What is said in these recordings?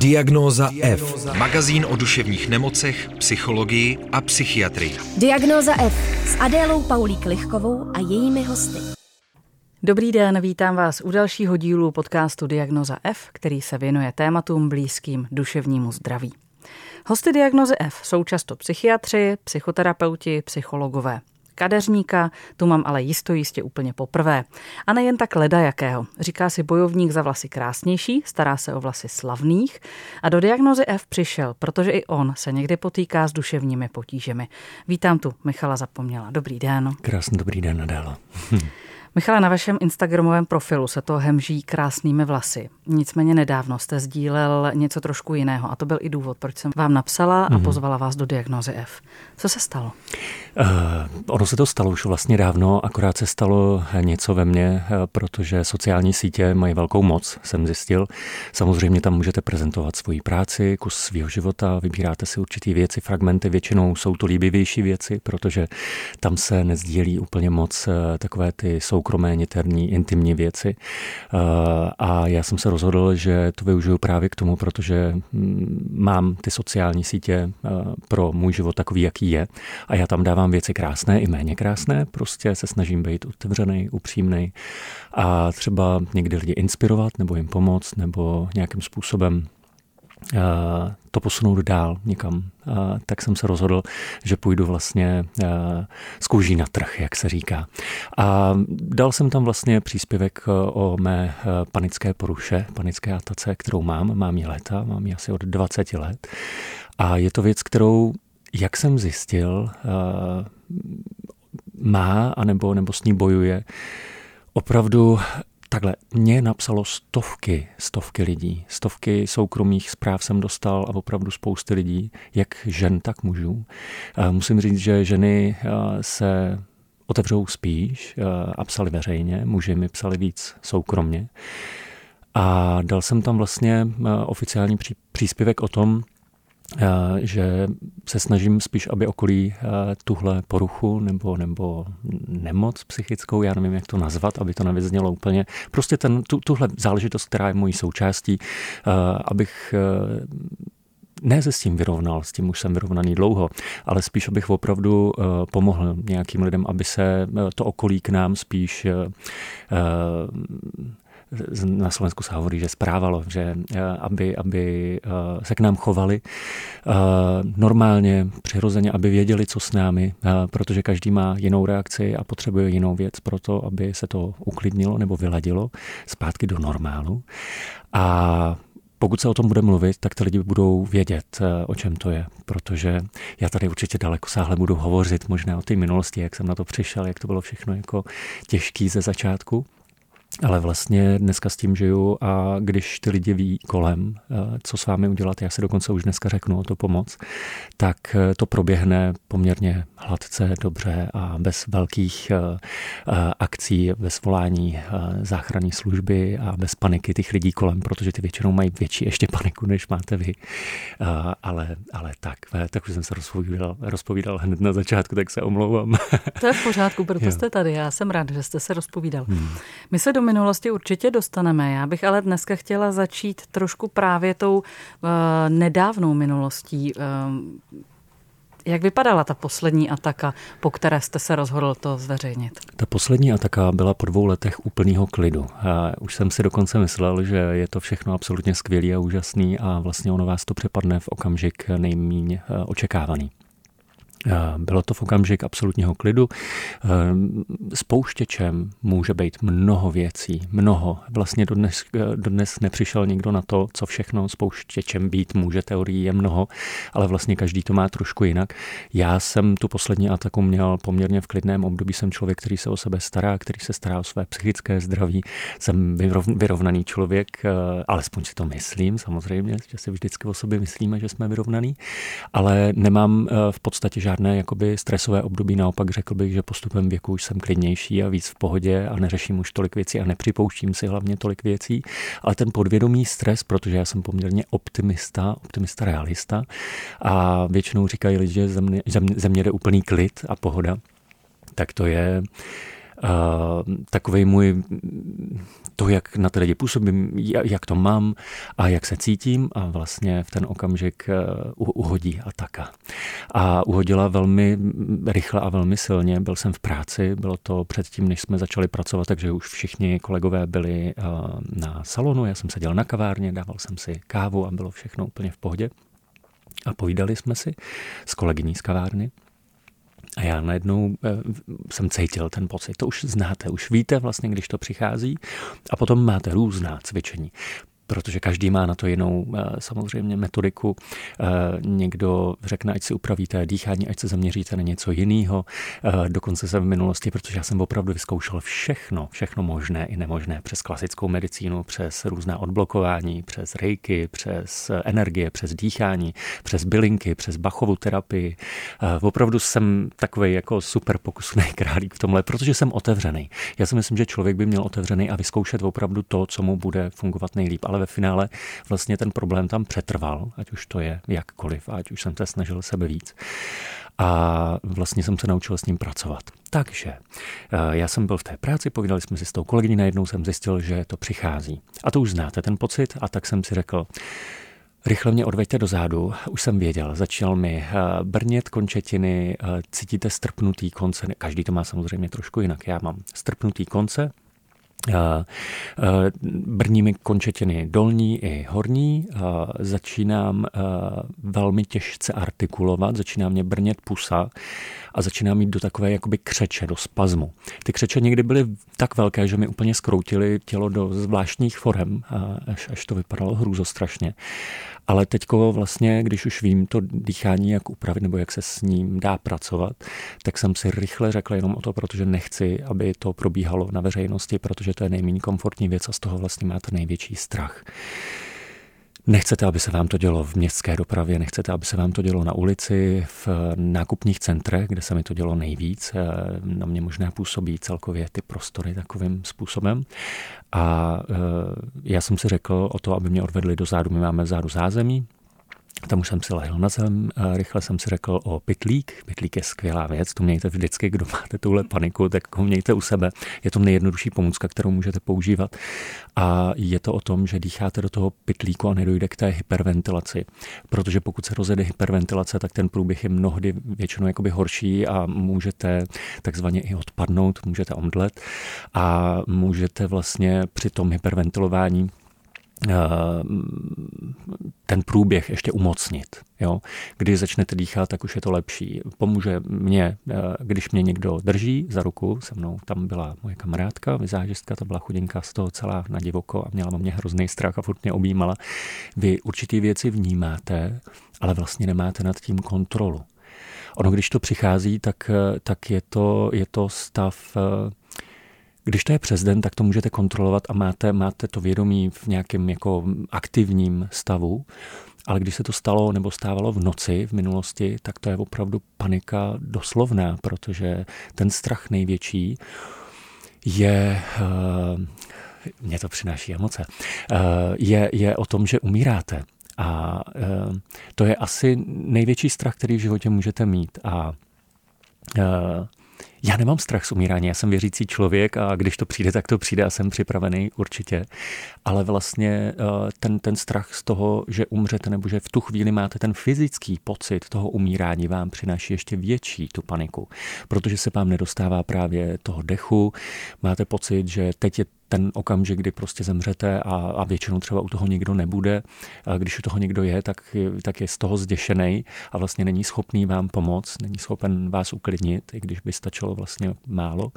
Diagnóza F. Magazín o duševních nemocech, psychologii a psychiatrii. Diagnóza F s Adélou Paulík Lichkovou a jejími hosty. Dobrý den, vítám vás u dalšího dílu podcastu Diagnoza F, který se věnuje tématům blízkým duševnímu zdraví. Hosty Diagnozy F jsou často psychiatři, psychoterapeuti, psychologové kadeřníka, tu mám ale jisto jistě úplně poprvé. A nejen tak leda jakého. Říká si bojovník za vlasy krásnější, stará se o vlasy slavných a do diagnozy F přišel, protože i on se někdy potýká s duševními potížemi. Vítám tu Michala Zapomněla. Dobrý den. Krásný dobrý den, Nadála. Michale, na vašem Instagramovém profilu se to hemží krásnými vlasy. Nicméně nedávno jste sdílel něco trošku jiného a to byl i důvod, proč jsem vám napsala a mhm. pozvala vás do diagnozy F. Co se stalo? Uh, ono se to stalo už vlastně dávno, akorát se stalo něco ve mně, eh, protože sociální sítě mají velkou moc, jsem zjistil. Samozřejmě tam můžete prezentovat svoji práci, kus svého života, vybíráte si určitý věci, fragmenty, většinou jsou to líbivější věci, protože tam se nezdílí úplně moc eh, takové ty soukromé, niterní, intimní věci. Uh, a já jsem se rozhodl, že to využiju právě k tomu, protože mm, mám ty sociální sítě pro můj život takový, jaký je. A já tam dávám věci krásné i méně krásné, prostě se snažím být otevřený, upřímný a třeba někdy lidi inspirovat nebo jim pomoct nebo nějakým způsobem eh, to posunout dál někam. tak jsem se rozhodl, že půjdu vlastně eh, z kůží na trh, jak se říká. A dal jsem tam vlastně příspěvek eh, o mé panické poruše, panické atace, kterou mám. Mám ji léta, mám ji asi od 20 let. A je to věc, kterou jak jsem zjistil, eh, má, anebo, nebo s ní bojuje, opravdu Takhle, mě napsalo stovky, stovky lidí, stovky soukromých zpráv jsem dostal a opravdu spousty lidí, jak žen, tak mužů. Eh, musím říct, že ženy eh, se otevřou spíš a psali veřejně, muži mi psali víc soukromně. A dal jsem tam vlastně oficiální příspěvek o tom, že se snažím spíš, aby okolí eh, tuhle poruchu nebo, nebo nemoc psychickou, já nevím, jak to nazvat, aby to nevyznělo úplně, prostě ten, tu, tuhle záležitost, která je mojí součástí, eh, abych ne se s tím vyrovnal, s tím už jsem vyrovnaný dlouho, ale spíš, abych opravdu pomohl nějakým lidem, aby se to okolí k nám spíš na Slovensku se hovorí, že správalo, že eh, aby, aby eh, se k nám chovali eh, normálně, přirozeně, aby věděli, co s námi, protože každý má jinou reakci a potřebuje jinou věc pro to, aby se to uklidnilo nebo vyladilo zpátky do normálu. A pokud se o tom bude mluvit, tak ty lidi budou vědět, o čem to je, protože já tady určitě daleko sáhle budu hovořit možná o té minulosti, jak jsem na to přišel, jak to bylo všechno jako těžký ze začátku. Ale vlastně dneska s tím žiju a když ty lidi ví kolem, eh, co s vámi udělat, já si dokonce už dneska řeknu o to pomoc, tak eh, to proběhne poměrně hladce, dobře a bez velkých eh, akcí, bez volání záchranné služby a bez paniky těch lidí kolem, protože ty většinou mají větší ještě paniku, než máte vy. Ale, ale tak, tak už jsem se rozpovídal, rozpovídal hned na začátku, tak se omlouvám. To je v pořádku, proto jste tady. Já jsem rád, že jste se rozpovídal. Hmm. My se do minulosti určitě dostaneme. Já bych ale dneska chtěla začít trošku právě tou uh, nedávnou minulostí. Uh, jak vypadala ta poslední ataka, po které jste se rozhodl to zveřejnit? Ta poslední ataka byla po dvou letech úplného klidu. A už jsem si dokonce myslel, že je to všechno absolutně skvělý a úžasný a vlastně ono vás to přepadne v okamžik nejméně eh, očekávaný. Bylo to v okamžik absolutního klidu. Spouštěčem může být mnoho věcí, mnoho. Vlastně dodnes, dodnes nepřišel nikdo na to, co všechno spouštěčem být může. Teorií je mnoho, ale vlastně každý to má trošku jinak. Já jsem tu poslední ataku měl poměrně v klidném období. Jsem člověk, který se o sebe stará, který se stará o své psychické zdraví. Jsem vyrovnaný člověk, alespoň si to myslím, samozřejmě, že si vždycky o sobě myslíme, že jsme vyrovnaný, ale nemám v podstatě žádné jakoby stresové období, naopak řekl bych, že postupem věku už jsem klidnější a víc v pohodě a neřeším už tolik věcí a nepřipouštím si hlavně tolik věcí, ale ten podvědomý stres, protože já jsem poměrně optimista, optimista realista a většinou říkají lidi, že země, země, země jde úplný klid a pohoda, tak to je takový můj, to, jak na ty lidi působím, jak to mám a jak se cítím a vlastně v ten okamžik uhodí ataka. A uhodila velmi rychle a velmi silně. Byl jsem v práci, bylo to předtím, než jsme začali pracovat, takže už všichni kolegové byli na salonu, já jsem seděl na kavárně, dával jsem si kávu a bylo všechno úplně v pohodě. A povídali jsme si s kolegyní z kavárny. A já najednou eh, jsem cítil ten pocit. To už znáte, už víte vlastně, když to přichází. A potom máte různá cvičení protože každý má na to jinou eh, samozřejmě metodiku. Eh, někdo řekne, ať si upravíte dýchání, ať se zaměříte na něco jiného. Eh, dokonce se v minulosti, protože já jsem opravdu vyzkoušel všechno, všechno možné i nemožné přes klasickou medicínu, přes různá odblokování, přes rejky, přes energie, přes dýchání, přes bylinky, přes bachovu terapii. Opravdu jsem takový jako super pokusný králík v tomhle, protože jsem otevřený. Já si myslím, že člověk by měl otevřený a vyzkoušet opravdu to, co mu bude fungovat nejlíp. Ale ale ve finále vlastně ten problém tam přetrval, ať už to je jakkoliv, ať už jsem se snažil sebe víc. A vlastně jsem se naučil s ním pracovat. Takže eh, já jsem byl v té práci, povídali jsme si s tou kolegyní, najednou jsem zjistil, že to přichází. A to už znáte ten pocit, a tak jsem si řekl, Rychle mě odveďte do zádu, už jsem věděl, začal mi eh, brnět končetiny, eh, cítíte strpnutý konce, každý to má samozřejmě trošku jinak, já mám strpnutý konce, brní mi končetiny dolní i horní, začínám velmi těžce artikulovat, začíná mě brnět pusa a začíná mít do takové jakoby křeče, do spazmu. Ty křeče někdy byly tak velké, že mi úplně skroutily tělo do zvláštních forem, až, až to vypadalo hrůzostrašně. Ale teďko vlastně, když už vím to dýchání, jak upravit nebo jak se s ním dá pracovat, tak jsem si rychle řekl jenom o to, protože nechci, aby to probíhalo na veřejnosti, protože to je nejméně komfortní věc a z toho vlastně máte největší strach. Nechcete, aby se vám to dělo v městské dopravě, nechcete, aby se vám to dělo na ulici, v nákupních centrech, kde se mi to dělo nejvíc. Eh, na mě možná působí celkově ty prostory takovým způsobem. A eh, já jsem si řekl o to, aby mě odvedli do zádu. My máme zádu zázemí, tam už jsem si lehl na zem, rychle jsem si řekl o pitlík. Pitlík je skvělá věc, to mějte vždycky, kdo máte tuhle paniku, tak ho mějte u sebe. Je to nejjednodušší pomůcka, kterou můžete používat. A je to o tom, že dýcháte do toho pitlíku a nedojde k té hyperventilaci. Protože pokud se rozjede hyperventilace, tak ten průběh je mnohdy většinou jakoby horší a můžete takzvaně i odpadnout, můžete omdlet a můžete vlastně při tom hyperventilování ten průběh ještě umocnit. Jo? Když začnete dýchat, tak už je to lepší. Pomůže mě, eh, když mě někdo drží za ruku, se mnou tam byla moje kamarádka, vizážistka, to byla chudinka z toho celá na divoko a měla mě hrozný strach a furt mě objímala. Vy určitý věci vnímáte, ale vlastně nemáte nad tím kontrolu. Ono, když to přichází, tak, eh, tak je, to, je to stav když to je přes den, tak to můžete kontrolovat a máte, máte to vědomí v nějakém jako aktivním stavu. Ale když se to stalo nebo stávalo v noci v minulosti, tak to je opravdu panika doslovná, protože ten strach největší je, uh, mě to přináší emoce, uh, je, je o tom, že umíráte. A uh, to je asi největší strach, který v životě můžete mít. A já nemám strach z umírání, já jsem věřící člověk a když to přijde, tak to přijde a jsem připravený určitě. Ale vlastně eh, ten, ten strach z toho, že umřete nebo že v tu chvíli máte ten fyzický pocit toho umírání, vám přináší ještě větší tu paniku, protože se vám nedostává právě toho dechu, máte pocit, že teď je ten okamžik, kdy prostě zemřete a, a většinou třeba u toho někdo nebude. A když u toho někdo je, tak, tak je z toho zděšený a vlastně není schopný vám pomoct, není schopen vás uklidnit, i když by stačilo vlastně málo.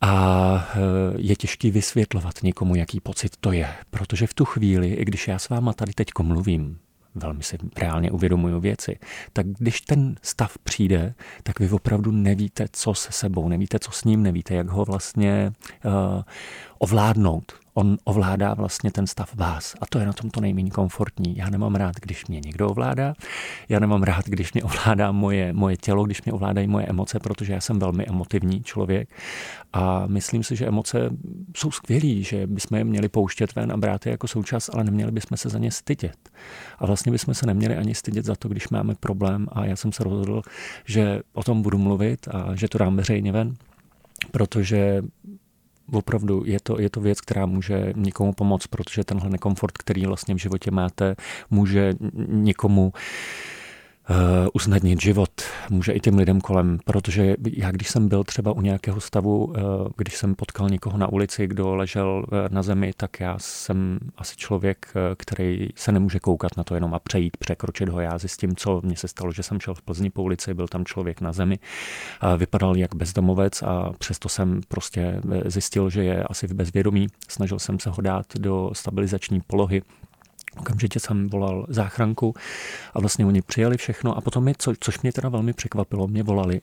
A e, je těžký vysvětlovat někomu, jaký pocit to je, protože v tu chvíli, i když já s váma tady teď mluvím, velmi si reálně uvědomuju věci, tak když ten stav přijde, tak vy opravdu nevíte, co se sebou, nevíte, co s ním, nevíte, jak ho vlastně uh, ovládnout. On ovládá vlastně ten stav vás a to je na tom to nejméně komfortní. Já nemám rád, když mě někdo ovládá, já nemám rád, když mě ovládá moje, moje tělo, když mě ovládají moje emoce, protože já jsem velmi emotivní člověk a myslím si, že emoce jsou skvělý, že bychom je měli pouštět ven a brát je jako součást, ale neměli bychom se za ně stydět. A vlastně bychom se neměli ani stydět za to, když máme problém a já jsem se rozhodl, že o tom budu mluvit a že to dám veřejně ven protože opravdu je to, je to věc, která může někomu pomoct, protože tenhle nekomfort, který vlastně v životě máte, může někomu usnadnit život, může i těm lidem kolem, protože já když jsem byl třeba u nějakého stavu, eh, když jsem potkal někoho na ulici, kdo ležel eh, na zemi, tak já jsem asi člověk, který se nemůže koukat na to jenom a přejít, překročit ho. Já zjistím, co mně se stalo, že jsem šel v Plzni po ulici, byl tam člověk na zemi, a vypadal jak bezdomovec a přesto jsem prostě zjistil, že je asi v bezvědomí. Snažil jsem se ho dát do stabilizační polohy, Okamžitě jsem volal záchranku a vlastně oni přijali všechno a potom mi, co, což mě teda velmi překvapilo, mě volali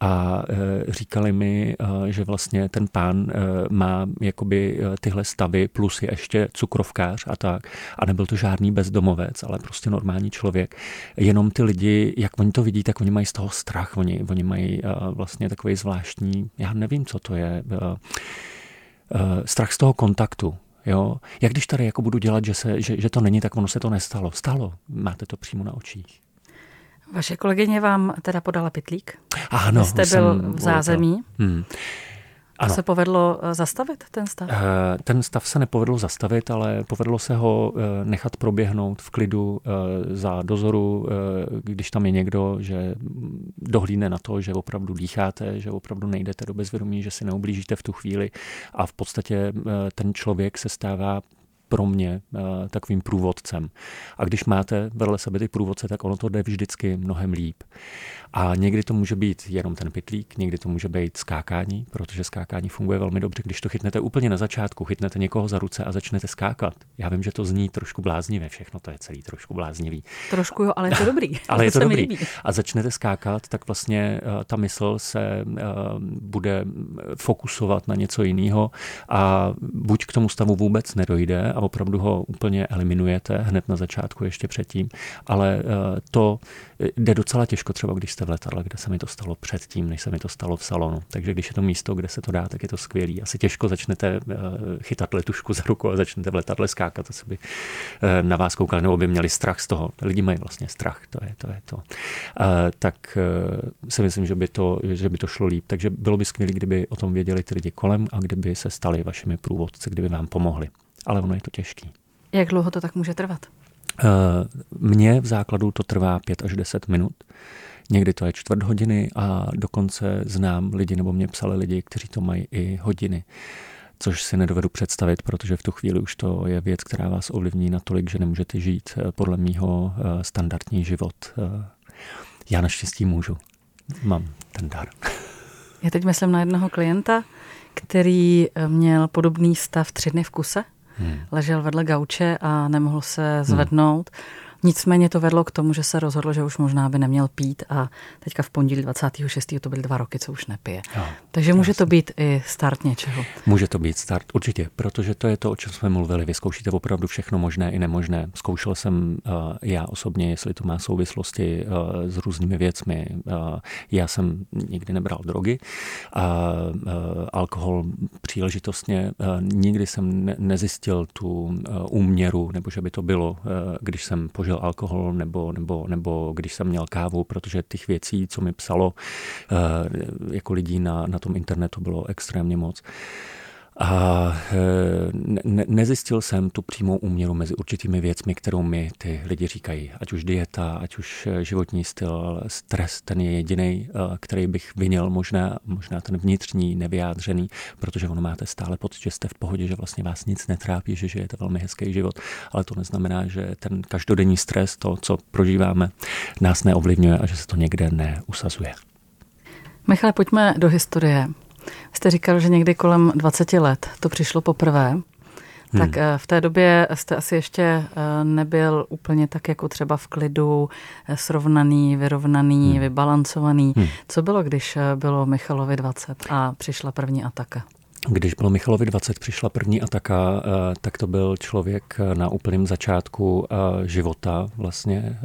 a e, říkali mi, e, že vlastně ten pán e, má jakoby e, tyhle stavy plus je ještě cukrovkář a tak. A nebyl to žádný bezdomovec, ale prostě normální člověk. Jenom ty lidi, jak oni to vidí, tak oni mají z toho strach, oni, oni mají e, vlastně takový zvláštní, já nevím, co to je, e, e, strach z toho kontaktu, Jo? Jak když tady jako budu dělat, že, se, že, že to není, tak ono se to nestalo. Stalo. Máte to přímo na očích. Vaše kolegyně vám teda podala pitlík? Ano. jste byl v zázemí. Hmm. Ano. se povedlo eh, zastavit ten stav? Eh, ten stav se nepovedlo zastavit, ale povedlo se ho eh, nechat proběhnout v klidu za dozoru, když tam je někdo, že dohlídne na to, že opravdu dýcháte, že opravdu nejdete do bezvědomí, že si neublížíte v tu chvíli a v podstatě ten člověk se stává pro mě takovým průvodcem. A když máte vedle sebe ty průvodce, tak ono to jde vždycky mnohem líp. A někdy to může být jenom ten pitlík, někdy to může být skákání, protože skákání funguje velmi dobře. Když to chytnete úplně na začátku, chytnete někoho za ruce a začnete skákat. Já vím, že to zní trošku bláznivě, všechno to je celý trošku bláznivý. Trošku jo, ale je to dobrý. ale je to dobrý. A začnete skákat, tak vlastně uh, ta mysl se uh, bude fokusovat na něco jiného a buď k tomu stavu vůbec nedojde a opravdu ho úplně eliminujete hned na začátku ještě předtím, ale uh, to jde docela těžko třeba, když jste v letadle, kde se mi to stalo předtím, než se mi to stalo v salonu. Takže když je to místo, kde se to dá, tak je to skvělý. Asi těžko začnete eh, chytat letušku za ruku a začnete v letadle skákat, co by eh, na vás koukali, nebo by měli strach z toho. Lidi mají vlastně strach, to je to. Je to. Eh, tak si myslím, že by, to, že by to šlo líp. Takže bylo by skvělé, kdyby o tom věděli ty lidi kolem a kdyby se stali vašimi průvodci, kdyby vám pomohli. Ale ono je to těžký. Jak dlouho to tak může trvat? Mně v základu to trvá 5 až 10 minut. Někdy to je čtvrt hodiny a dokonce znám lidi, nebo mě psali lidi, kteří to mají i hodiny což si nedovedu představit, protože v tu chvíli už to je věc, která vás ovlivní natolik, že nemůžete žít eh, podle mýho eh, standardní život. Eh, já naštěstí můžu. Mám ten dar. Já teď myslím na jednoho klienta, který měl podobný stav tři dny v kuse. Ležel vedle gauče a nemohl se zvednout. Hmm Nicméně to vedlo k tomu, že se rozhodl, že už možná by neměl pít a teďka v pondělí 26. to byly dva roky, co už nepije. Jo, Takže jasný. může to být i start něčeho. Může to být start, určitě, protože to je to, o čem jsme mluvili. Vy zkoušíte opravdu všechno možné i nemožné. Zkoušel jsem uh, já osobně, jestli to má souvislosti uh, s různými věcmi. Uh, já jsem nikdy nebral drogy a uh, alkohol příležitostně. Uh, nikdy jsem ne- nezjistil tu uh, úměru, nebo že by to bylo, uh, když jsem požil pil alkohol nebo, nebo, nebo když jsem měl kávu, protože těch věcí, co mi psalo eh, jako lidí na, na tom internetu, bylo extrémně moc. A e, ne, nezjistil jsem tu přímou úměru mezi určitými věcmi, kterou mi ty lidi říkají. Ať už dieta, ať už e, životní styl, stres, ten je jediný, e, který bych viněl, možná, možná ten vnitřní, nevyjádřený, protože ono máte stále pocit, že jste v pohodě, že vlastně vás nic netrápí, že žijete velmi hezký život, ale to neznamená, že ten každodenní stres, to, co prožíváme, nás neovlivňuje a že se to někde neusazuje. Michale, pojďme do historie. Jste říkal, že někdy kolem 20 let to přišlo poprvé. Hmm. Tak eh, v té době jste asi ještě eh, nebyl úplně tak jako třeba v klidu, eh, srovnaný, vyrovnaný, hmm. vybalancovaný. Hmm. Co bylo, když bylo Michalovi 20 a přišla první ataka? Když bylo Michalovi 20, přišla první ataka, tak to byl člověk na úplném začátku života vlastně.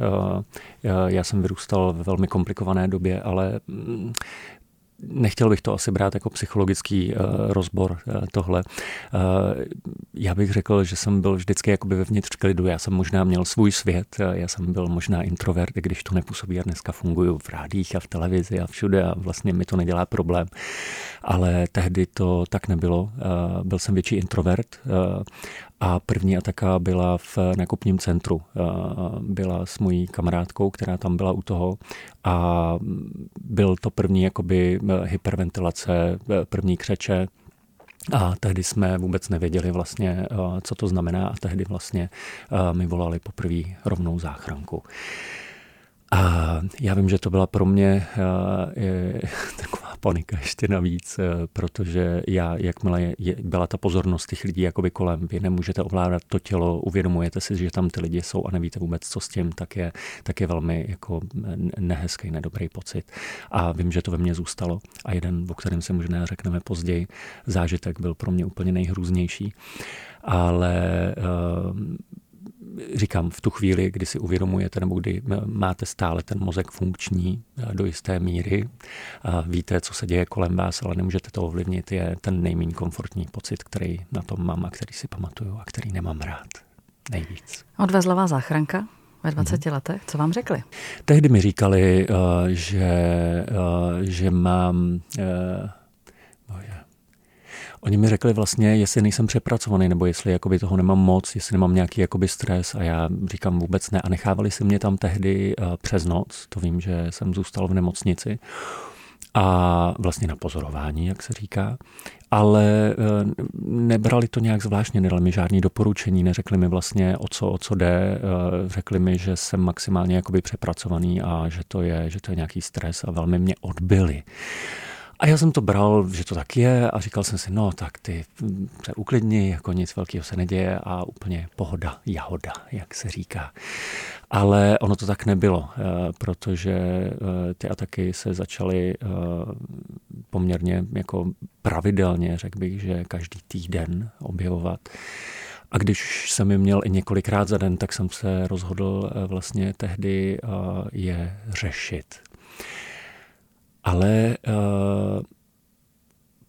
Já jsem vyrůstal ve velmi komplikované době, ale mm, nechtěl bych to asi brát jako psychologický uh, rozbor uh, tohle. Uh, já bych řekl, že jsem byl vždycky jakoby vevnitř klidu. Já jsem možná měl svůj svět, já jsem byl možná introvert, když to nepůsobí a dneska funguju v rádích a v televizi a všude a vlastně mi to nedělá problém. Ale tehdy to tak nebylo. Uh, byl jsem větší introvert uh, a první ataka byla v nákupním centru. Byla s mojí kamarádkou, která tam byla u toho a byl to první jakoby hyperventilace, první křeče, a tehdy jsme vůbec nevěděli vlastně, co to znamená a tehdy vlastně mi volali poprvé rovnou záchranku. A já vím, že to byla pro mě panika ještě navíc, eh, protože já, jakmile je, byla ta pozornost těch lidí jakoby kolem, vy nemůžete ovládat to tělo, uvědomujete si, že tam ty lidi jsou a nevíte vůbec, co s tím, tak je, tak je velmi jako nehezký, nedobrý pocit. A vím, že to ve mně zůstalo. A jeden, o kterém si možná řekneme později, zážitek byl pro mě úplně nejhrůznější. Ale uh, říkám, v tu chvíli, kdy si uvědomujete nebo kdy máte stále ten mozek funkční eh, do jisté míry, a víte, co se děje kolem vás, ale nemůžete to ovlivnit, je ten nejméně komfortní pocit, který na tom mám a který si pamatuju a který nemám rád nejvíc. Odvezla vás záchranka? Ve 20 hmm. letech? Co vám řekli? Tehdy mi říkali, eh, že, eh, že mám Oni mi řekli vlastně, jestli nejsem přepracovaný, nebo jestli jakoby toho nemám moc, jestli nemám nějaký jakoby stres a já říkám vůbec ne. A nechávali si mě tam tehdy uh, přes noc, to vím, že jsem zůstal v nemocnici a vlastně na pozorování, jak se říká, ale uh, nebrali to nějak zvláštně, nedali mi žádný doporučení, neřekli mi vlastně o co, o co jde, uh, řekli mi, že jsem maximálně jakoby přepracovaný a že to je, že to je nějaký stres a velmi mě odbyli. A já jsem to bral, že to tak je a říkal jsem si, no tak ty se uklidni, jako nic velkého se neděje a úplně pohoda, jahoda, jak se říká. Ale ono to tak nebylo, eh, protože eh, ty ataky se začaly eh, poměrně jako pravidelně, řekl bych, že každý týden objevovat. A když jsem je měl i několikrát za den, tak jsem se rozhodl vlastně tehdy je řešit. Ale uh,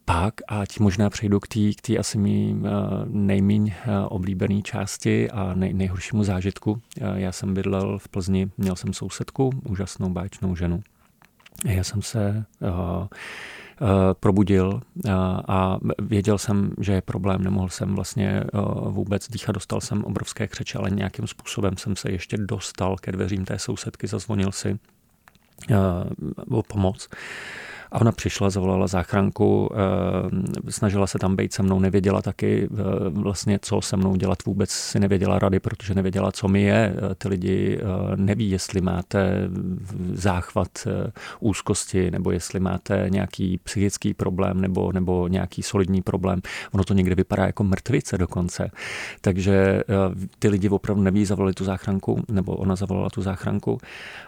pak, ať možná přejdu k té k asi mý uh, nejméně uh, oblíbené části a nej, nejhoršímu zážitku. Uh, já jsem bydlel v Plzni, měl jsem sousedku, úžasnou báječnou ženu. Já jsem se uh, probudil a věděl jsem, že je problém, nemohl jsem vlastně vůbec dýchat, dostal jsem obrovské křeče, ale nějakým způsobem jsem se ještě dostal ke dveřím té sousedky, zazvonil si o pomoc. A ona přišla, zavolala záchranku, eh, snažila se tam být se mnou, nevěděla taky eh, vlastně, co se mnou dělat, vůbec si nevěděla rady, protože nevěděla, co mi je. Eh, ty lidi neví, jestli máte záchvat úzkosti, nebo jestli máte nějaký psychický problém, nebo, nebo nějaký solidní problém. Ono to někde vypadá jako mrtvice dokonce. Takže ty lidi opravdu neví, zavolali tu záchranku, nebo ona zavolala tu záchranku.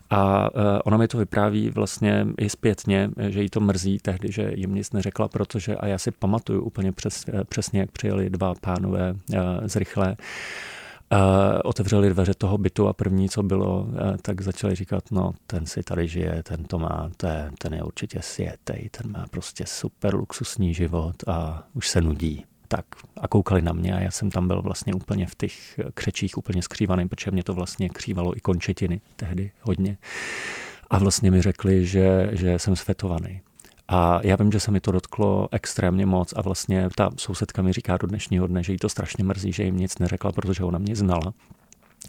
A ona mi to vypráví vlastně i zpětně, že jí to mrzí tehdy, že jim nic neřekla, protože, a já si pamatuju úplně přes, přesně, jak přijeli dva pánové eh, z rychlé, Uh, otevřeli dveře toho bytu a první, co bylo, tak začali říkat, no ten si tady žije, ten to má, ten, ten je určitě světej, ten má prostě super luxusní život a už se nudí. Tak a koukali na mě a já jsem tam byl vlastně úplně v těch křečích úplně skřívaný, protože mě to vlastně křívalo i končetiny tehdy hodně. A vlastně mi řekli, že, že jsem svetovaný. A já vím, že se mi to dotklo extrémně moc a vlastně ta sousedka mi říká do dnešního dne, že jí to strašně mrzí, že jim nic neřekla, protože ona mě znala.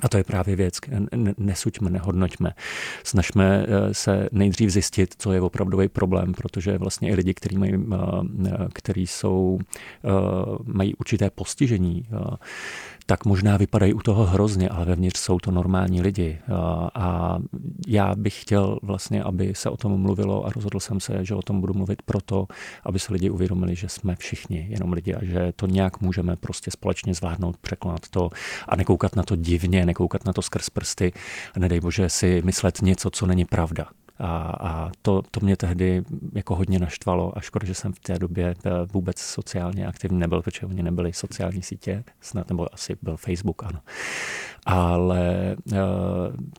A to je právě věc, nesuďme, nehodnoťme. Snažme eh, se nejdřív zjistit, co je opravdový problém, protože vlastně i lidi, kteří mají, eh, který jsou, eh, mají určité postižení, tak možná vypadají u toho hrozně, ale vevnitř jsou to normální lidi. A já bych chtěl vlastně, aby se o tom mluvilo a rozhodl jsem se, že o tom budu mluvit proto, aby se lidi uvědomili, že jsme všichni jenom lidi a že to nějak můžeme prostě společně zvládnout, překonat to a nekoukat na to divně, nekoukat na to skrz prsty a nedej bože si myslet něco, co není pravda. A, a to, to mě tehdy jako hodně naštvalo a škoda, že jsem v té době eh, vůbec sociálně aktivní nebyl, protože oni nebyly sociální sítě, snad, nebo asi byl Facebook, ano. Ale uh,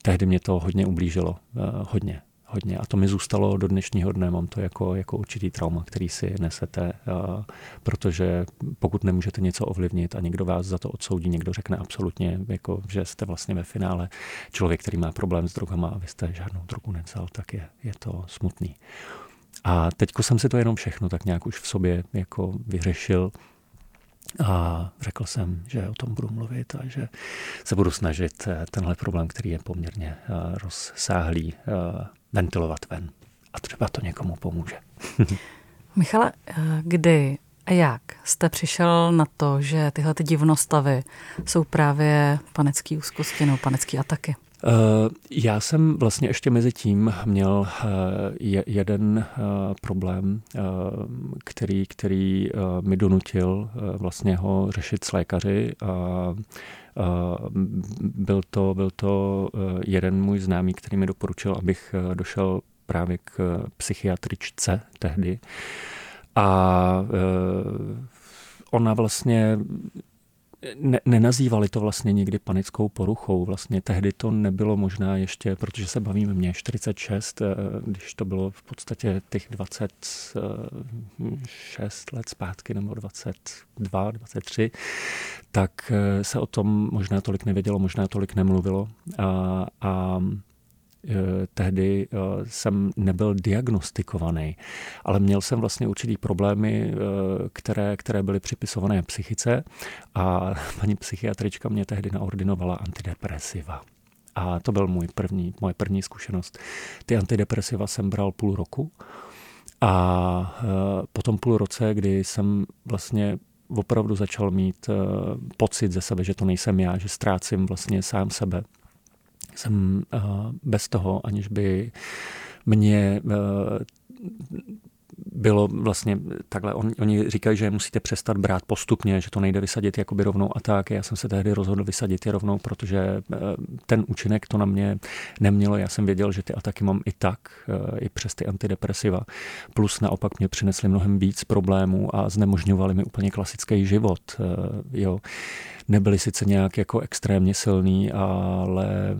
tehdy mě to hodně ublížilo, uh, hodně hodně. A to mi zůstalo do dnešního dne. Mám to jako, jako určitý trauma, který si nesete, protože pokud nemůžete něco ovlivnit a někdo vás za to odsoudí, někdo řekne absolutně, jako, že jste vlastně ve finále člověk, který má problém s drogama a vy jste žádnou drogu nevzal, tak je, je to smutný. A teďko jsem si to jenom všechno tak nějak už v sobě jako vyřešil a řekl jsem, že o tom budu mluvit a že se budu snažit eh, tenhle problém, který je poměrně eh, rozsáhlý, eh, ventilovat ven. A třeba to někomu pomůže. Michale, kdy a jak jste přišel na to, že tyhle ty divnostavy jsou právě panecký úzkosti nebo panecký ataky? Eh, já jsem vlastně ještě mezi tím měl eh, jeden eh, problém, který, který mi donutil vlastně ho řešit s lékaři. A byl to, byl to jeden můj známý, který mi doporučil, abych došel právě k psychiatričce tehdy. A ona vlastně ne, nenazývali to vlastně nikdy panickou poruchou. Vlastně tehdy to nebylo možná ještě, protože se bavíme mě 46, eh, když to bylo v podstatě těch 26 let zpátky nebo 22, 23, tak eh, se o tom možná tolik nevědělo, možná tolik nemluvilo. A, a Eh, tehdy eh, jsem nebyl diagnostikovaný, ale měl jsem vlastně určitý problémy, eh, které, které byly připisované psychice a paní psychiatrička mě tehdy naordinovala antidepresiva. A to byl můj první, moje první zkušenost. Ty antidepresiva jsem bral půl roku a po tom půl roce, kdy jsem vlastně opravdu začal mít pocit ze sebe, že to nejsem já, že ztrácím vlastně sám sebe, jsem uh, bez toho, aniž by mě uh, bylo vlastně takhle, on, oni říkají, že musíte přestat brát postupně, že to nejde vysadit jakoby rovnou a tak. Já jsem se tehdy rozhodl vysadit je rovnou, protože eh, ten účinek to na mě nemělo. Já jsem věděl, že ty ataky mám i tak, i přes ty antidepresiva. Plus naopak mě přinesly mnohem víc problémů a znemožňovali mi úplně klasický život. Jo nebyli sice nějak jako extrémně silný, ale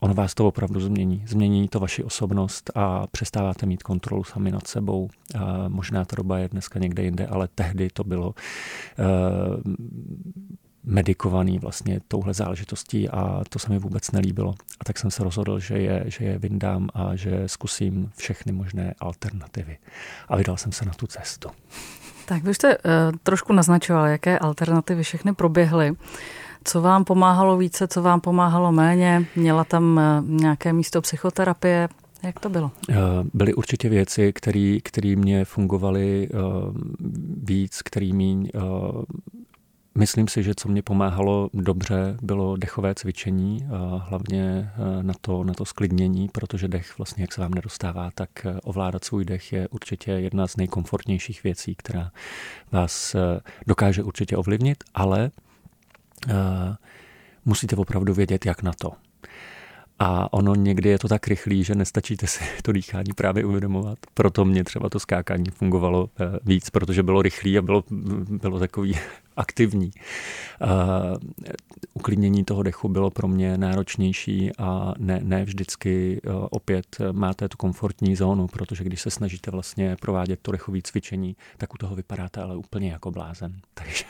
ono vás to opravdu změní. Změní to vaši osobnost a přestáváte mít kontrolu sami nad sebou. Uh, možná ta doba je dneska někde jinde, ale tehdy to bylo uh, medikovaný vlastně touhle záležitostí a to se mi vůbec nelíbilo. A tak jsem se rozhodl, že je, že je vyndám a že zkusím všechny možné alternativy. A vydal jsem se na tu cestu. Tak vy jste uh, trošku naznačoval, jaké alternativy všechny proběhly. Co vám pomáhalo více, co vám pomáhalo méně? Měla tam uh, nějaké místo psychoterapie? Jak to bylo? Eh, byly určitě věci, které mě fungovaly uh, víc, které míň. Myslím si, že co mě pomáhalo dobře, bylo dechové cvičení, hlavně na to, na to sklidnění, protože dech vlastně, jak se vám nedostává, tak ovládat svůj dech je určitě jedna z nejkomfortnějších věcí, která vás dokáže určitě ovlivnit, ale musíte opravdu vědět, jak na to. A ono někdy je to tak rychlý, že nestačíte si to dýchání právě uvědomovat. Proto mě třeba to skákání fungovalo víc, protože bylo rychlý a bylo, bylo takový aktivní. Uh, uklidnění toho dechu bylo pro mě náročnější a ne, ne vždycky opět máte tu komfortní zónu, protože když se snažíte vlastně provádět to dechové cvičení, tak u toho vypadáte ale úplně jako blázen. Takže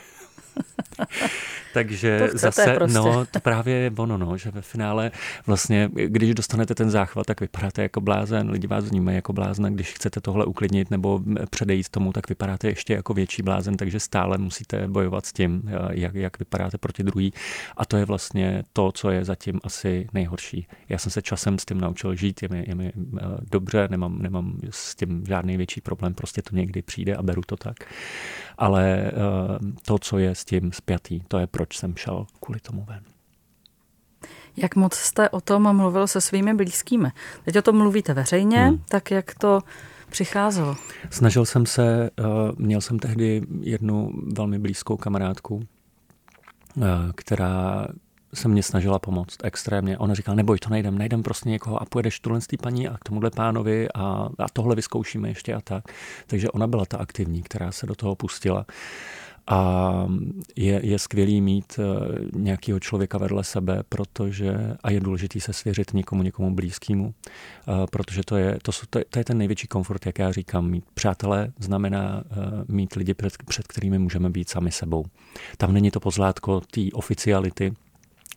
Takže zase, prostě. no, to právě je ono, no, že ve finále vlastně, když dostanete ten záchvat, tak vypadáte jako blázen, lidi vás vnímají jako blázna, když chcete tohle uklidnit nebo předejít tomu, tak vypadáte ještě jako větší blázen, takže stále musíte bojovat s tím, jak, jak vypadáte proti druhý. A to je vlastně to, co je zatím asi nejhorší. Já jsem se časem s tím naučil žít, je mi, je mi eh, dobře, nemám, nemám s tím žádný větší problém, prostě to někdy přijde a beru to tak. Ale eh, to, co je s tím spjatý, to je proč jsem šel kvůli tomu ven. Jak moc jste o tom mluvil se svými blízkými? Teď o tom mluvíte veřejně, hmm. tak jak to přicházelo? Snažil jsem se, eh, měl jsem tehdy jednu velmi blízkou kamarádku, eh, která se mě snažila pomoct extrémně. Ona říkala, neboj, to najdem, najdem prostě někoho a pojedeš tuhle paní a k tomuhle pánovi a, a tohle vyzkoušíme ještě a tak. Takže ona byla ta aktivní, která se do toho pustila. A je, je skvělý mít nějakého člověka vedle sebe, protože a je důležité se svěřit někomu, někomu blízkému, protože to je, to, to, to je ten největší komfort, jak já říkám. Mít přátelé znamená mít lidi, před, před kterými můžeme být sami sebou. Tam není to pozlátko té oficiality,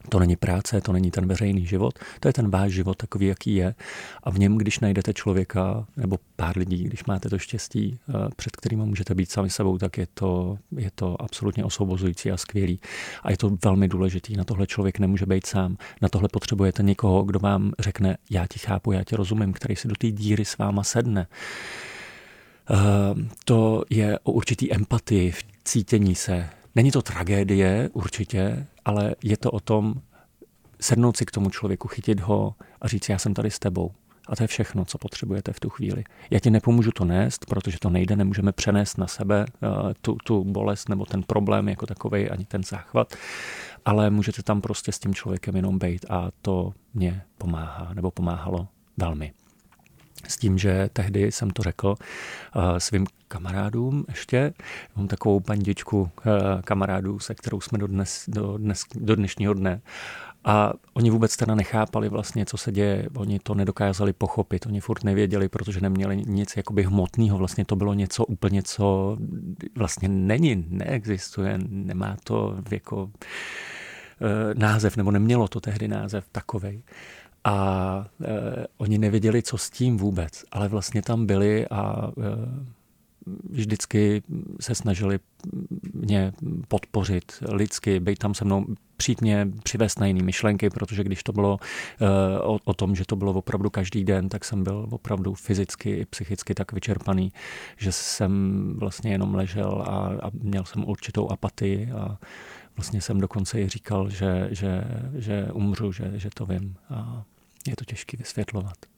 to není práce, to není ten veřejný život, to je ten váš život takový, jaký je. A v něm, když najdete člověka nebo pár lidí, když máte to štěstí, eh, před kterým můžete být sami sebou, tak je to, je to absolutně osvobozující a skvělý. A je to velmi důležitý. Na tohle člověk nemůže být sám. Na tohle potřebujete někoho, kdo vám řekne, já ti chápu, já ti rozumím, který si do té díry s váma sedne. Eh, to je o určitý empatii, v cítění se. Není to tragédie určitě, ale je to o tom sednout si k tomu člověku, chytit ho a říct, já jsem tady s tebou. A to je všechno, co potřebujete v tu chvíli. Já ti nepomůžu to nést, protože to nejde, nemůžeme přenést na sebe uh, tu, tu bolest nebo ten problém jako takový, ani ten záchvat, ale můžete tam prostě s tím člověkem jenom být a to mě pomáhá, nebo pomáhalo velmi. S tím, že tehdy jsem to řekl uh, svým kamarádům ještě. Mám takovou bandičku uh, kamarádů, se kterou jsme do, dnes, do, dnes, do dnešního dne. A oni vůbec teda nechápali vlastně, co se děje. Oni to nedokázali pochopit. Oni furt nevěděli, protože neměli nic jakoby hmotného. Vlastně to bylo něco úplně, co vlastně není, neexistuje, nemá to jako uh, název, nebo nemělo to tehdy název takovej a e, oni nevěděli, co s tím vůbec, ale vlastně tam byli a e, vždycky se snažili mě podpořit lidsky, být tam se mnou, přijít mě přivést na jiné myšlenky, protože když to bylo e, o, o tom, že to bylo opravdu každý den, tak jsem byl opravdu fyzicky i psychicky tak vyčerpaný, že jsem vlastně jenom ležel a, a měl jsem určitou apatii a vlastně jsem dokonce i říkal, že, že, že umřu, že, že to vím. A je to těžké vysvětlovat.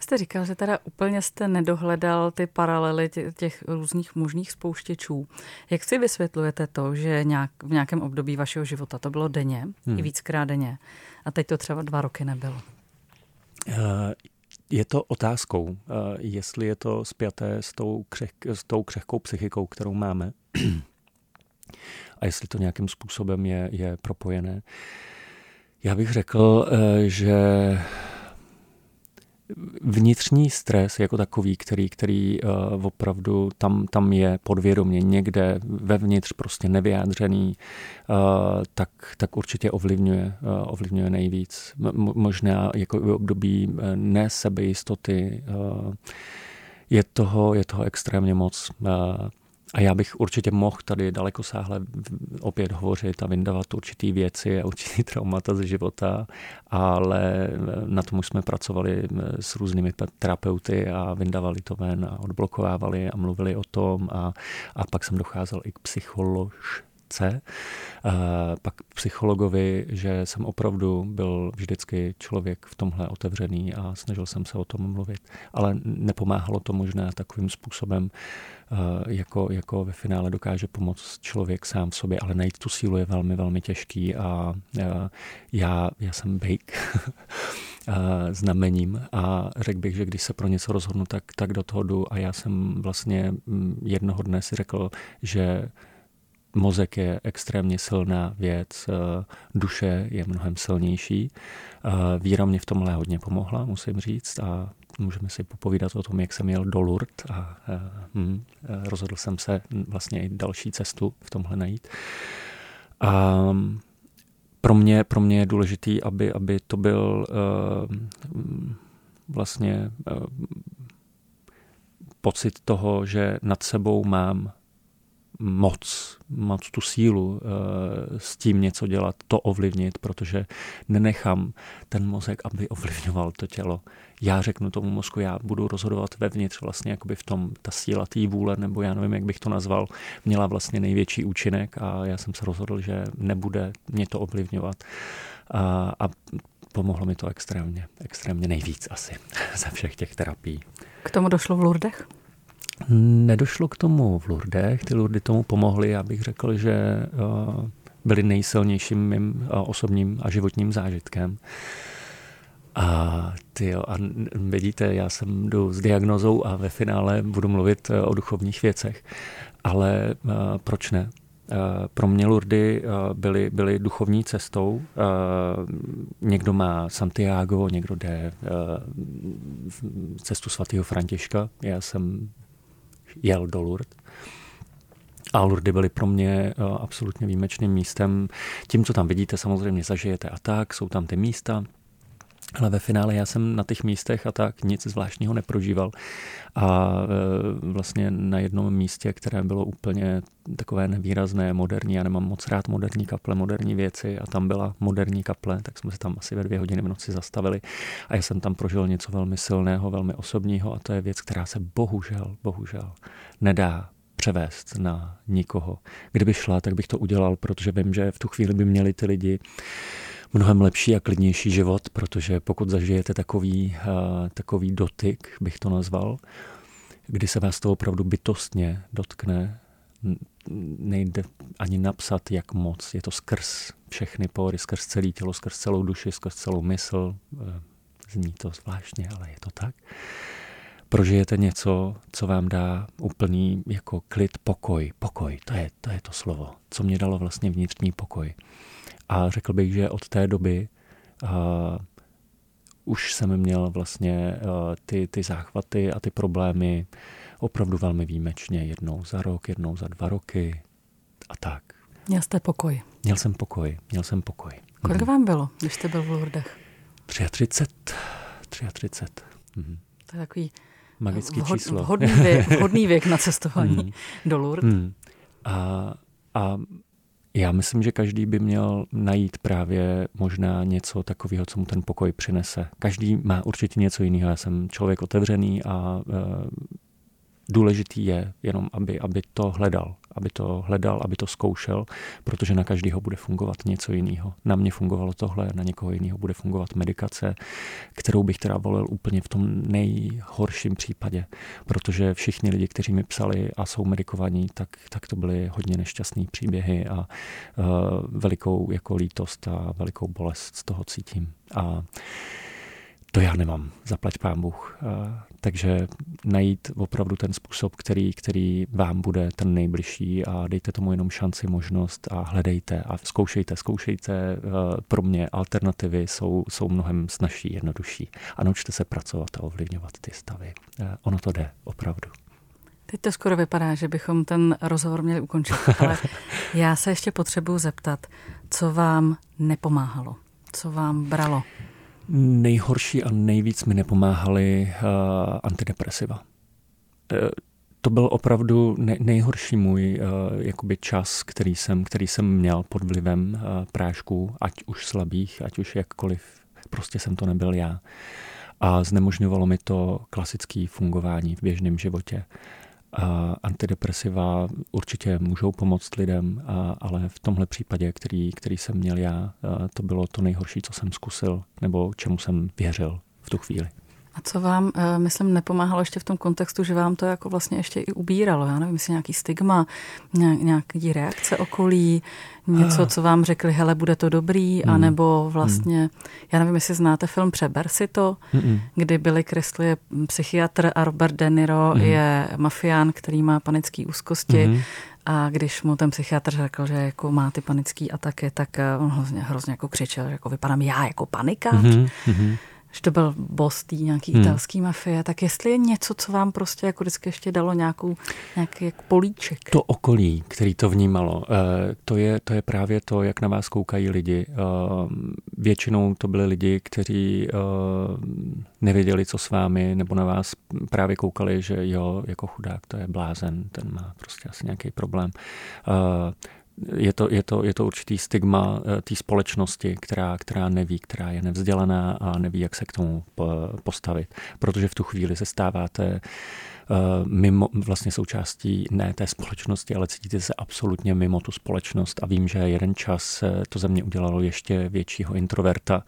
Jste říkal, že teda úplně jste nedohledal ty paralely těch různých možných spouštěčů. Jak si vysvětlujete to, že nějak, v nějakém období vašeho života to bylo denně, hmm. i víckrát denně, a teď to třeba dva roky nebylo? Uh, je to otázkou, uh, jestli je to spjaté s tou, křeh, s tou křehkou psychikou, kterou máme, a jestli to nějakým způsobem je, je propojené. Já bych řekl, eh, že vnitřní stres jako takový, který, který uh, opravdu tam, tam je podvědomě někde vevnitř prostě nevyjádřený, uh, tak, tak určitě ovlivňuje, uh, ovlivňuje nejvíc. M- možná jako v období ne sebejistoty uh, je toho, je toho extrémně moc. Uh, a já bych určitě mohl tady daleko sáhle opět hovořit a vyndavat určitý věci a určitý traumata ze života, ale na tom už jsme pracovali s různými terapeuty a vyndavali to ven a odblokovávali a mluvili o tom a, a pak jsem docházel i k psycholož, chce. Pak psychologovi, že jsem opravdu byl vždycky člověk v tomhle otevřený a snažil jsem se o tom mluvit. Ale nepomáhalo to možná takovým způsobem, jako, jako ve finále dokáže pomoct člověk sám v sobě, ale najít tu sílu je velmi, velmi těžký a já, já jsem bejk znamením a řekl bych, že když se pro něco rozhodnu, tak, tak do toho jdu. A já jsem vlastně mm, jednoho dne si řekl, že mozek je extrémně silná věc, eh, duše je mnohem silnější. Eh, víra mě v tomhle hodně pomohla, musím říct, a můžeme si popovídat o tom, jak jsem jel do Lourdes a hm, rozhodl jsem se vlastně i další cestu v tomhle najít. A pro mě, pro mě je důležitý, aby, aby to byl uh, vlastně uh, pocit toho, že nad sebou mám moc, moc tu sílu eh, s tím něco dělat, to ovlivnit, protože nenechám ten mozek, aby ovlivňoval to tělo. Já řeknu tomu mozku, já budu rozhodovat vevnitř vlastně jakoby v tom, ta síla té vůle, nebo já nevím, jak bych to nazval, měla vlastně největší účinek a já jsem se rozhodl, že nebude mě to ovlivňovat. A, a pomohlo mi to extrémně, extrémně nejvíc asi ze všech těch terapií. K tomu došlo v Lourdech? Nedošlo k tomu v Lurdech, ty Lurdy tomu pomohly, já bych řekl, že eh, byly nejsilnějším mým eh, osobním a životním zážitkem. A, ty a vidíte, já jsem jdu s diagnozou a ve finále budu mluvit eh, o duchovních věcech. ale proč ne? Pro mě Lurdy byly, byly duchovní cestou. Někdo má Santiago, někdo jde cestu svatého Františka. Já jsem jel do Lourdes. A Lourdes byly pro mě absolutně výjimečným místem. Tím, co tam vidíte, samozřejmě zažijete a tak. Jsou tam ty místa, ale ve finále já jsem na těch místech a tak nic zvláštního neprožíval. A e, vlastně na jednom místě, které bylo úplně takové nevýrazné, moderní, já nemám moc rád moderní kaple, moderní věci a tam byla moderní kaple, tak jsme se tam asi ve dvě hodiny v noci zastavili a já jsem tam prožil něco velmi silného, velmi osobního a to je věc, která se bohužel, bohužel nedá převést na nikoho. Kdyby šla, tak bych to udělal, protože vím, že v tu chvíli by měli ty lidi mnohem lepší a klidnější život, protože pokud zažijete takový, uh, takový dotyk, bych to nazval, kdy se vás to opravdu bytostně dotkne, nejde ani napsat, jak moc. Je to skrz všechny pory, skrz celé tělo, skrz celou duši, skrz celou mysl. Eh, zní to zvláštně, ale je to tak. Prožijete něco, co vám dá úplný jako klid, pokoj. Pokoj, to je, to je to slovo, co mě dalo vlastně vnitřní pokoj. A řekl bych, že od té doby uh, už jsem měl vlastně uh, ty, ty záchvaty a ty problémy opravdu velmi výjimečně. Jednou za rok, jednou za dva roky a tak. Měl jste pokoj? Měl jsem pokoj, měl jsem pokoj. Kolik mhm. vám bylo, když jste byl v Lourdech? 33. 33. Mhm. To je takový magický vhod, číslo. Vhodný věk, vhodný věk na cestování mm. do Lourdes. Mm. A, a já myslím, že každý by měl najít právě možná něco takového, co mu ten pokoj přinese. Každý má určitě něco jiného. Já jsem člověk otevřený a e, důležitý je jenom, aby, aby to hledal aby to hledal, aby to zkoušel, protože na každého bude fungovat něco jiného. Na mě fungovalo tohle, na někoho jiného bude fungovat medikace, kterou bych teda volil úplně v tom nejhorším případě, protože všichni lidi, kteří mi psali a jsou medikovaní, tak, tak to byly hodně nešťastné příběhy a uh, velikou jako lítost a velikou bolest z toho cítím. A to já nemám, zaplať pán Bůh. Takže najít opravdu ten způsob, který, který vám bude ten nejbližší a dejte tomu jenom šanci, možnost a hledejte a zkoušejte, zkoušejte. Pro mě alternativy jsou, jsou mnohem snažší, jednodušší a naučte se pracovat a ovlivňovat ty stavy. Ono to jde, opravdu. Teď to skoro vypadá, že bychom ten rozhovor měli ukončit, ale já se ještě potřebuji zeptat, co vám nepomáhalo, co vám bralo? Nejhorší a nejvíc mi nepomáhaly uh, antidepresiva. Uh, to byl opravdu nejhorší můj uh, jakoby čas, který jsem, který jsem měl pod vlivem uh, prášků, ať už slabých, ať už jakkoliv. Prostě jsem to nebyl já. A znemožňovalo mi to klasické fungování v běžném životě. A antidepresiva určitě můžou pomoct lidem, ale v tomhle případě, který, který jsem měl já, to bylo to nejhorší, co jsem zkusil, nebo čemu jsem věřil v tu chvíli. A co vám, eh, myslím, nepomáhalo ještě v tom kontextu, že vám to jako vlastně ještě i ubíralo? Já nevím, jestli nějaký stigma, nějaký reakce okolí, něco, co vám řekli, hele, bude to dobrý, mm. anebo vlastně, mm. já nevím, jestli znáte film Přeber si to, Mm-mm. kdy Billy Crystal je psychiatr a Robert De Niro mm. je mafián, který má panické úzkosti. Mm. A když mu ten psychiatr řekl, že jako má ty panické ataky, tak eh, on hrozně, hrozně jako křičel, že jako vypadám já jako panikář. Mm-hmm že to byl boss tý nějaký hmm. italský mafie, tak jestli je něco, co vám prostě jako vždycky ještě dalo nějakou, nějaký jako políček. To okolí, který to vnímalo, eh, to je, to je právě to, jak na vás koukají lidi. Eh, většinou to byli lidi, kteří eh, nevěděli, co s vámi, nebo na vás právě koukali, že jo, jako chudák, to je blázen, ten má prostě asi nějaký problém je to, je to, je to určitý stigma eh, té společnosti, která, která neví, která je nevzdělaná a neví, jak se k tomu postavit. Protože v tu chvíli se stáváte mimo vlastně součástí ne té společnosti, ale cítíte se absolutně mimo tu společnost a vím, že jeden čas to ze mě udělalo ještě většího introverta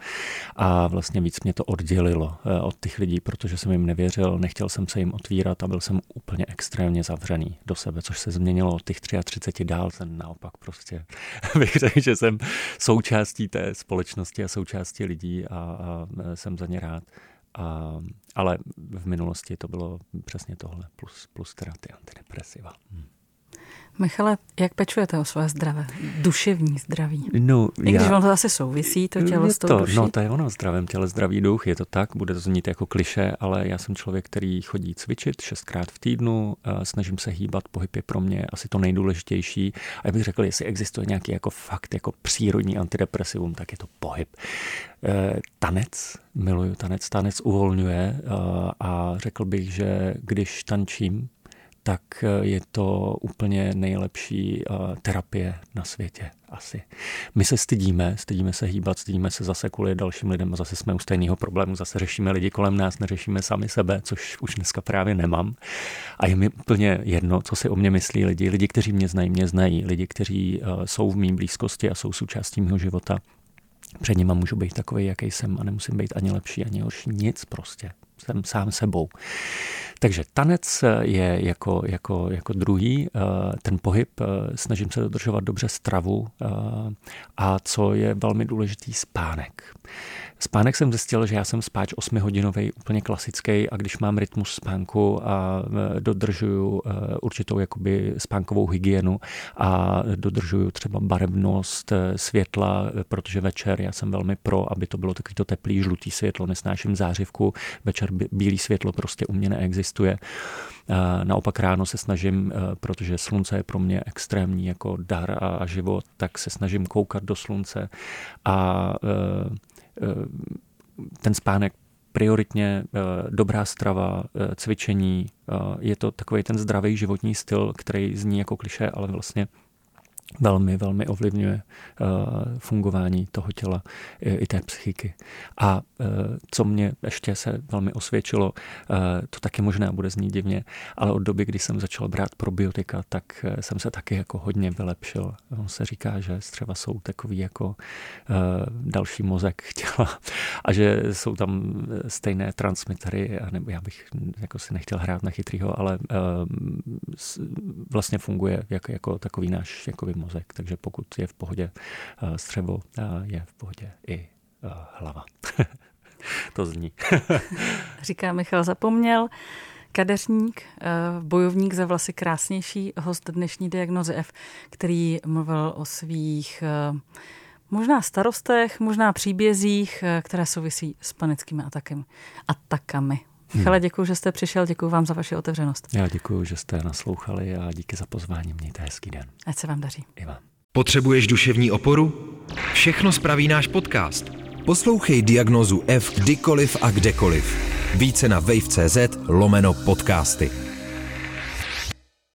a vlastně víc mě to oddělilo eh, od těch lidí, protože jsem jim nevěřil, nechtěl jsem se jim otvírat a byl jsem úplně extrémně zavřený do sebe, což se změnilo od těch 33 dál, jsem naopak prostě bych řekl, že jsem součástí té společnosti a součástí lidí a, a jsem za ně rád. A, ale v minulosti to bylo přesně tohle, plus, plus teda ty antidepresiva. Hmm. Michale, jak pečujete o své zdravé, duševní zdraví? No, I když já... ono to asi souvisí, to tělo s tou to, duší. No, to je ono, zdravém těle, zdravý duch, je to tak, bude to znít jako kliše, ale já jsem člověk, který chodí cvičit šestkrát v týdnu, snažím se hýbat, pohyb je pro mě asi to nejdůležitější. A já bych řekl, jestli existuje nějaký jako fakt, jako přírodní antidepresivum, tak je to pohyb. E, tanec, miluju tanec, tanec uvolňuje a řekl bych, že když tančím, tak eh, je to úplně nejlepší eh, terapie na světě asi. My se stydíme, stydíme se hýbat, stydíme se zase kvůli dalším lidem zase jsme u stejného problému, zase řešíme lidi kolem nás, neřešíme sami sebe, což už dneska právě nemám. A je mi úplně jedno, co si o mě myslí lidi. Lidi, kteří mě znají, mě znají. Lidi, kteří eh, jsou v mý blízkosti a jsou součástí mého života. Před nima můžu být takový, jaký jsem a nemusím být ani lepší, ani horší. Nic prostě. Jsem sám sebou. Takže tanec je jako, jako, jako druhý, eh, ten pohyb, eh, snažím se dodržovat dobře stravu eh, a co je velmi důležitý, spánek. Spánek jsem zjistil, že já jsem spáč 8 hodinový, úplně klasický a když mám rytmus spánku a dodržuju určitou jakoby spánkovou hygienu a dodržuju třeba barevnost světla, protože večer já jsem velmi pro, aby to bylo takový to teplý žlutý světlo, nesnáším zářivku, večer bílý světlo prostě u mě neexistuje. Naopak ráno se snažím, protože slunce je pro mě extrémní jako dar a život, tak se snažím koukat do slunce a ten spánek prioritně dobrá strava, cvičení, je to takový ten zdravý životní styl, který zní jako kliše, ale vlastně velmi, velmi ovlivňuje uh, fungování toho těla i té psychiky. A uh, co mě ještě se velmi osvědčilo, uh, to taky možná bude znít divně, ale od doby, kdy jsem začal brát probiotika, tak jsem se taky jako hodně vylepšil. On se říká, že střeva jsou takový jako další mozek těla a že jsou tam stejné transmitery, nebo já bych jako si nechtěl hrát na chytrýho, ale vlastně funguje jako, jako takový náš jako mozek, takže pokud je v pohodě eh, střevo, eh, je v pohodě i eh, hlava. to zní. Říká Michal Zapomněl. Kadeřník, bojovník za vlasy krásnější, host dnešní diagnozy F, který mluvil o svých možná starostech, možná příbězích, které souvisí s panickými atakem, atakami. Michale, hmm. děkuji, že jste přišel, děkuji vám za vaši otevřenost. Já děkuji, že jste naslouchali a díky za pozvání. Mějte hezký den. Ať se vám daří. I vám. Potřebuješ duševní oporu? Všechno spraví náš podcast. Poslouchej diagnozu F kdykoliv a kdekoliv. Více na wave.cz lomeno podcasty.